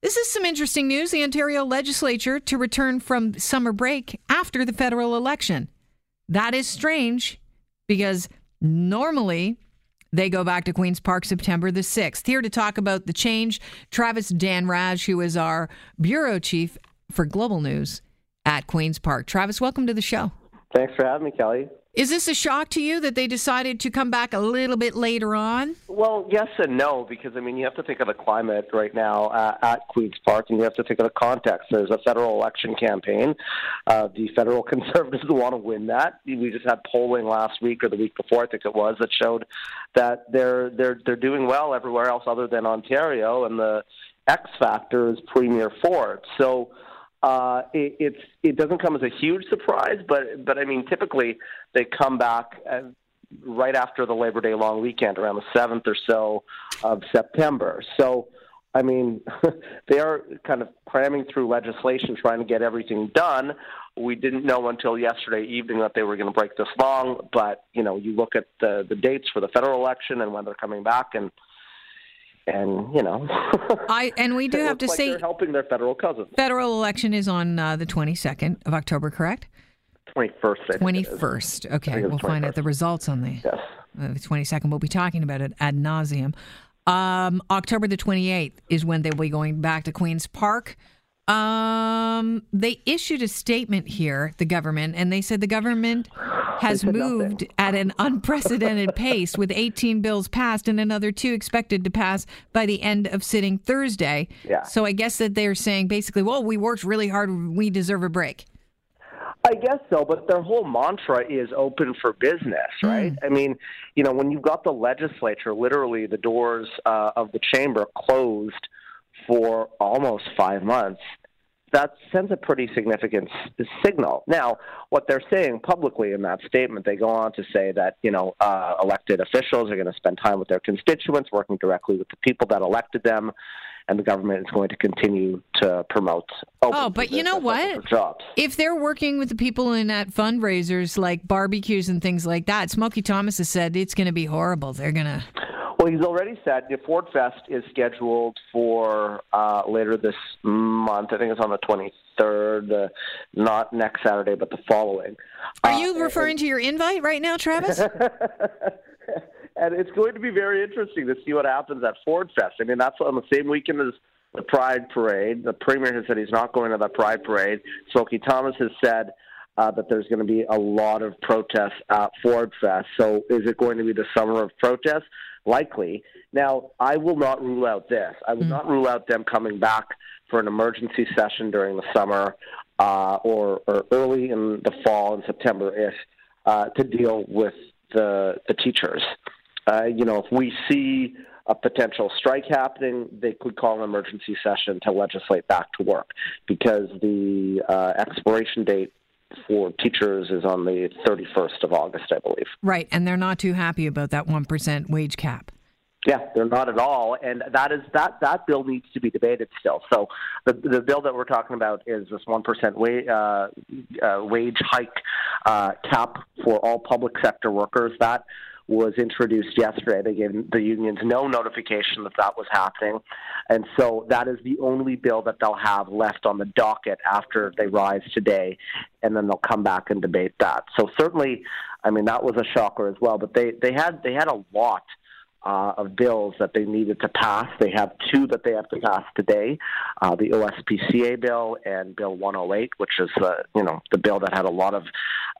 This is some interesting news. The Ontario legislature to return from summer break after the federal election. That is strange because normally they go back to Queen's Park September the 6th. Here to talk about the change, Travis Dhanraj, who is our bureau chief for Global News at Queen's Park. Travis, welcome to the show. Thanks for having me, Kelly. Is this a shock to you that they decided to come back a little bit later on? Well, yes and no, because I mean, you have to think of the climate right now uh, at Queen's Park, and you have to think of the context. There's a federal election campaign. Uh, the federal conservatives want to win that. We just had polling last week or the week before, I think it was, that showed that they're they're they're doing well everywhere else other than Ontario, and the X factor is Premier Ford. So uh, it, it's it doesn't come as a huge surprise, but but I mean typically they come back right after the Labor Day long weekend, around the seventh or so of September. So. I mean, they are kind of cramming through legislation, trying to get everything done. We didn't know until yesterday evening that they were going to break this long, but you know, you look at the the dates for the federal election and when they're coming back, and and you know, I and we do have to like say they're helping their federal cousins. Federal election is on uh, the 22nd of October, correct? 21st. 21st. Okay, we'll 21st. find out the results on the yes. uh, 22nd. We'll be talking about it ad nauseum. Um, October the 28th is when they'll be going back to Queen's Park. Um, they issued a statement here, the government, and they said the government has moved nothing. at an unprecedented pace with 18 bills passed and another two expected to pass by the end of sitting Thursday. Yeah. So I guess that they're saying basically, well, we worked really hard. We deserve a break. I guess so, but their whole mantra is open for business, right? Mm. I mean, you know, when you've got the legislature, literally the doors uh, of the chamber closed for almost five months, that sends a pretty significant signal. Now, what they're saying publicly in that statement, they go on to say that you know uh, elected officials are going to spend time with their constituents, working directly with the people that elected them, and the government is going to continue to promote. oh, but you know what? If they're working with the people in at fundraisers like barbecues and things like that, Smokey Thomas has said it's going to be horrible. They're going to. Well, he's already said the Ford Fest is scheduled for uh, later this month. I think it's on the 23rd, uh, not next Saturday, but the following. Are you uh, referring and, to your invite right now, Travis? and it's going to be very interesting to see what happens at Ford Fest. I mean, that's on the same weekend as the Pride Parade. The Premier has said he's not going to the Pride Parade. Smokey Thomas has said uh, that there's going to be a lot of protests at Ford Fest. So is it going to be the summer of protests? Likely. Now, I will not rule out this. I will mm. not rule out them coming back for an emergency session during the summer uh, or, or early in the fall in September if uh, to deal with the the teachers. Uh, you know, if we see a potential strike happening, they could call an emergency session to legislate back to work because the uh, expiration date for teachers is on the 31st of August, I believe. Right, and they're not too happy about that 1% wage cap. Yeah, they're not at all, and that is that that bill needs to be debated still. So the the bill that we're talking about is this one percent wage uh, uh, wage hike uh, cap for all public sector workers. That was introduced yesterday. They gave the unions no notification that that was happening. And so that is the only bill that they'll have left on the docket after they rise today. And then they'll come back and debate that. So certainly, I mean, that was a shocker as well. But they, they, had, they had a lot uh, of bills that they needed to pass. They have two that they have to pass today: uh, the OSPCA bill and Bill 108, which is uh, you know the bill that had a lot of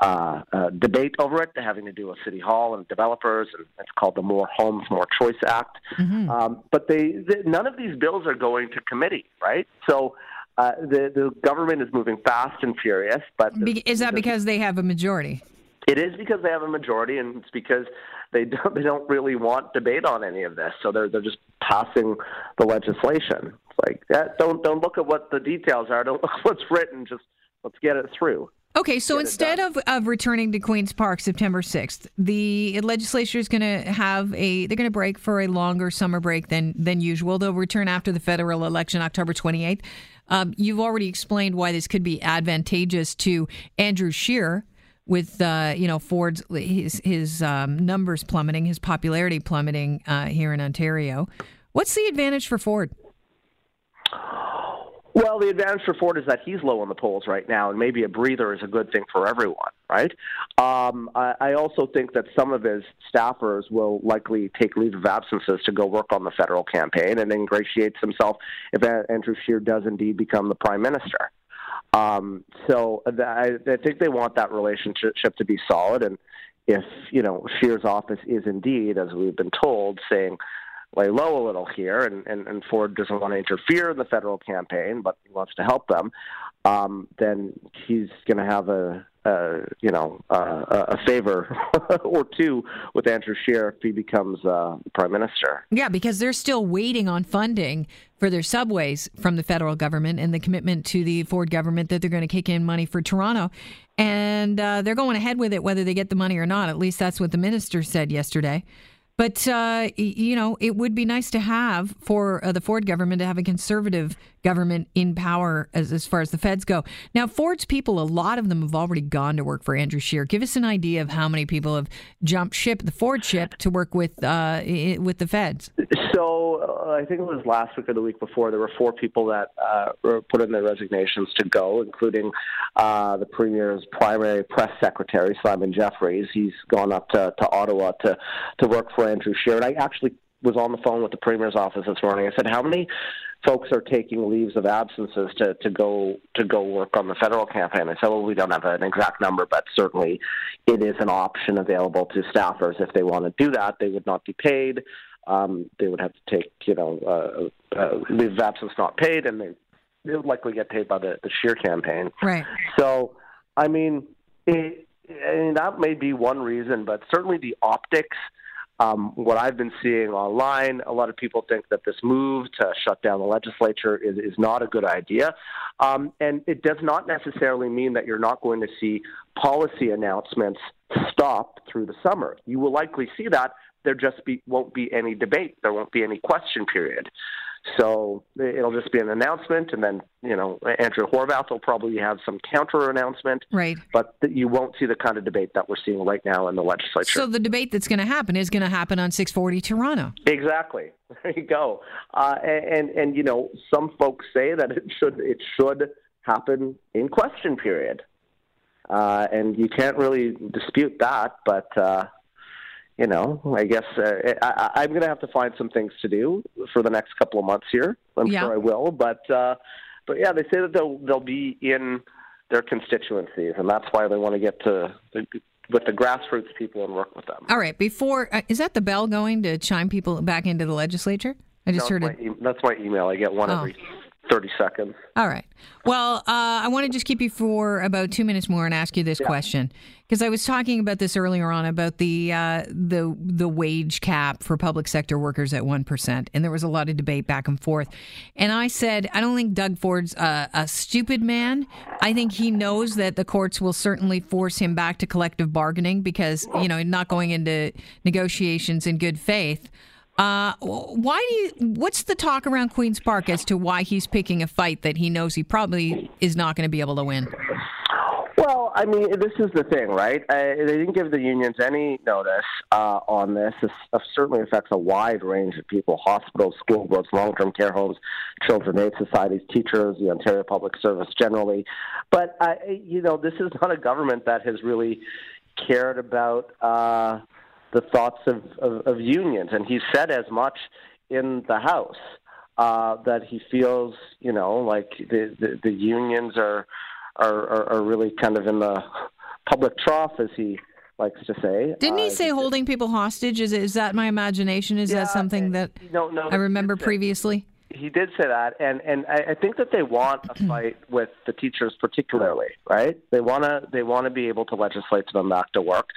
uh, uh, debate over it, having to do with City Hall and developers, and it's called the More Homes, More Choice Act. Mm-hmm. Um, but they, they, none of these bills are going to committee, right? So. Uh, the the government is moving fast and furious, but is that because they have a majority? It is because they have a majority, and it's because they don't they don't really want debate on any of this. So they're they're just passing the legislation. It's like that. Don't don't look at what the details are. Don't look at what's written. Just let's get it through. Okay, so instead of, of returning to Queen's Park September 6th, the legislature is going to have a they're going to break for a longer summer break than than usual. They'll return after the federal election October 28th. Um, you've already explained why this could be advantageous to Andrew Scheer, with uh, you know Ford's his his um, numbers plummeting, his popularity plummeting uh, here in Ontario. What's the advantage for Ford? Well, the advantage for Ford is that he's low on the polls right now, and maybe a breather is a good thing for everyone, right? Um, I, I also think that some of his staffers will likely take leave of absences to go work on the federal campaign and ingratiates himself if Andrew Scheer does indeed become the prime minister. Um, so I, I think they want that relationship to be solid, and if you know Scheer's office is indeed, as we've been told, saying lay low a little here, and, and, and Ford doesn't want to interfere in the federal campaign, but he wants to help them, um, then he's going to have a, a you know uh, a favor or two with Andrew Scheer if he becomes uh, prime minister. Yeah, because they're still waiting on funding for their subways from the federal government and the commitment to the Ford government that they're going to kick in money for Toronto. And uh, they're going ahead with it whether they get the money or not. At least that's what the minister said yesterday. But, uh, you know, it would be nice to have for uh, the Ford government to have a conservative government in power as, as far as the feds go. Now, Ford's people, a lot of them have already gone to work for Andrew Scheer. Give us an idea of how many people have jumped ship, the Ford ship, to work with uh, with the feds. So uh, I think it was last week or the week before, there were four people that uh, put in their resignations to go, including uh, the Premier's primary press secretary, Simon Jefferies. He's gone up to, to Ottawa to, to work for Andrew. And I actually was on the phone with the Premier's office this morning. I said, how many folks are taking leaves of absences to, to go to go work on the federal campaign. I said, well, we don't have an exact number, but certainly it is an option available to staffers if they want to do that. They would not be paid. Um, they would have to take, you know, uh, uh, leave of absence not paid, and they they would likely get paid by the the Scheer campaign. Right. So, I mean, it, I mean that may be one reason, but certainly the optics um, what I've been seeing online, a lot of people think that this move to shut down the legislature is, is not a good idea. Um, and it does not necessarily mean that you're not going to see policy announcements stop through the summer. You will likely see that. There just be, won't be any debate. There won't be any question period. So it'll just be an announcement, and then you know Andrea Horwath will probably have some counter announcement. Right. But you won't see the kind of debate that we're seeing right now in the legislature. So the debate that's going to happen is going to happen on 640 Toronto. Exactly. There you go. Uh, and, and and you know some folks say that it should it should happen in question period, uh, and you can't really dispute that, but. Uh, you know, I guess uh, I, I'm going to have to find some things to do for the next couple of months here. I'm yeah. sure I will, but uh, but yeah, they say that they'll they'll be in their constituencies, and that's why they want to get to the, with the grassroots people and work with them. All right, before uh, is that the bell going to chime people back into the legislature? I just no, heard it. E- that's my email. I get one oh. every 30 seconds. All right. Well, uh, I want to just keep you for about two minutes more and ask you this yeah. question because I was talking about this earlier on about the uh, the the wage cap for public sector workers at one percent, and there was a lot of debate back and forth. And I said, I don't think Doug Ford's a, a stupid man. I think he knows that the courts will certainly force him back to collective bargaining because you know not going into negotiations in good faith. Uh, why do you? What's the talk around Queens Park as to why he's picking a fight that he knows he probably is not going to be able to win? Well, I mean, this is the thing, right? Uh, they didn't give the unions any notice uh, on this. This certainly affects a wide range of people: hospitals, school boards, long-term care homes, children's aid societies, teachers, the Ontario Public Service generally. But uh, you know, this is not a government that has really cared about. Uh, the thoughts of, of, of unions, and he said as much in the House uh, that he feels, you know, like the the, the unions are, are are really kind of in the public trough, as he likes to say. Didn't he uh, say holding people hostage? Is is that my imagination? Is yeah, that something that no, no, I remember previously? He did say that, and and I, I think that they want a fight with the teachers, particularly, right? They want to they want to be able to legislate them back to work.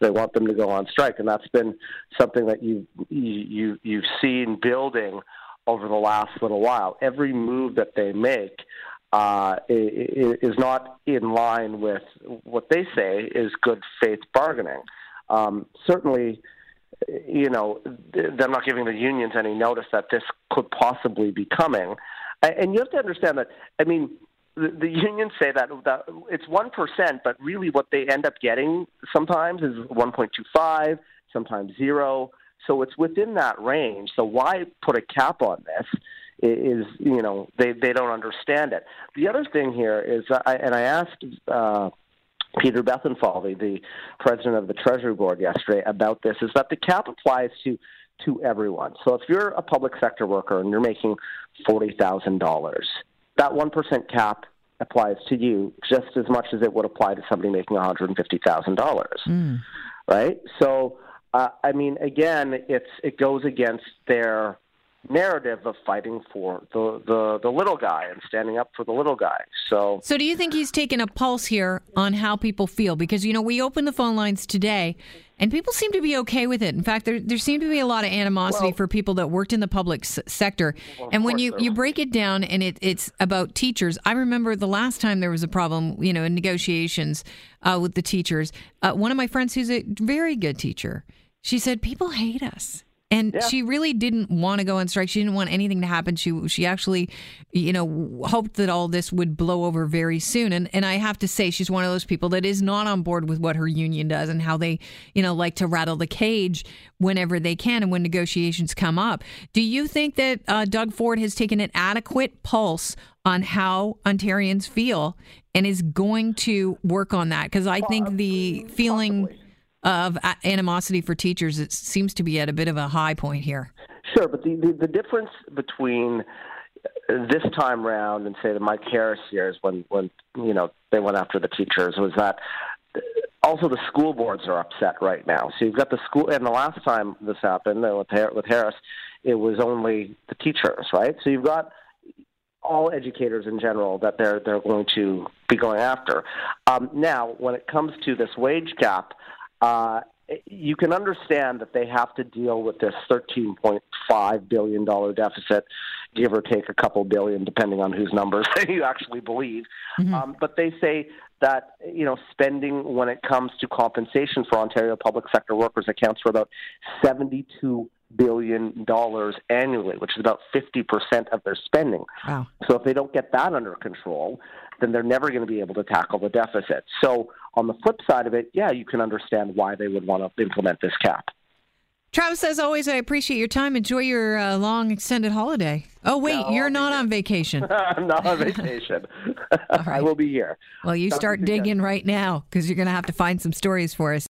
They want them to go on strike, and that's been something that you you you've seen building over the last little while. Every move that they make uh, is not in line with what they say is good faith bargaining. Um, certainly you know, they're not giving the unions any notice that this could possibly be coming. And you have to understand that, I mean, the, unions say that, that it's 1%, but really what they end up getting sometimes is 1.25, sometimes zero. So it's within that range. So why put a cap on this is you know they they don't understand it. The other thing here is, I, and I asked. Uh, Peter Bethlenfalvy, the, the president of the Treasury Board, yesterday about this is that the cap applies to to everyone. So if you're a public sector worker and you're making forty thousand dollars, that one percent cap applies to you just as much as it would apply to somebody making one hundred and fifty thousand dollars. Mm. Right? So uh, I mean, again, it's it goes against their narrative of fighting for the, the, the little guy and standing up for the little guy. So So do you think he's taken a pulse here on how people feel? Because you know, we opened the phone lines today and people seem to be okay with it. In fact, there there seemed to be a lot of animosity Well- for people that worked in the public s- sector. and when you, you break it down and it, it's about teachers, I remember the last time there was a problem, you know, in negotiations uh, with the teachers. Uh, one of my friends who's a very good teacher, she said people hate us. And Yeah. she really didn't want to go on strike. She didn't want anything to happen. She she actually, you know, hoped that all this would blow over very soon. And and I have to say, she's one of those people that is not on board with what her union does and how they, you know, like to rattle the cage whenever they can and when negotiations come up. Do you think that uh, Doug Ford has taken an adequate pulse on how Ontarians feel and is going to work on that? Because I think the feeling. Of animosity for teachers it seems to be at a bit of a high point here. Sure, but the, the, the difference between this time round and say the Mike Harris years when when you know they went after the teachers was that also the school boards are upset right now. So you've got the school, and the last time this happened uh, with with Harris, it was only the teachers, right? So you've got all educators in general that they're they're going to be going after. Um, now, when it comes to this wage cap, uh, you can understand that they have to deal with this thirteen point five billion dollar deficit, give or take a couple billion, depending on whose numbers you actually believe. Um, but they say that you know spending when it comes to compensation for Ontario public sector workers accounts for about seventy two billion dollars annually, which is about fifty percent of their spending. Wow. So if they don't get that under control, then they're never going to be able to tackle the deficit. So on the flip side of it, yeah, you can understand why they would want to implement this cap. Travis, as always, I appreciate your time. Enjoy your uh, long extended holiday. Oh, wait, No, you're not on vacation. I'm not on vacation. I right. will be here. Well, you Sounds start digging right now because you're going to have to find some stories for us.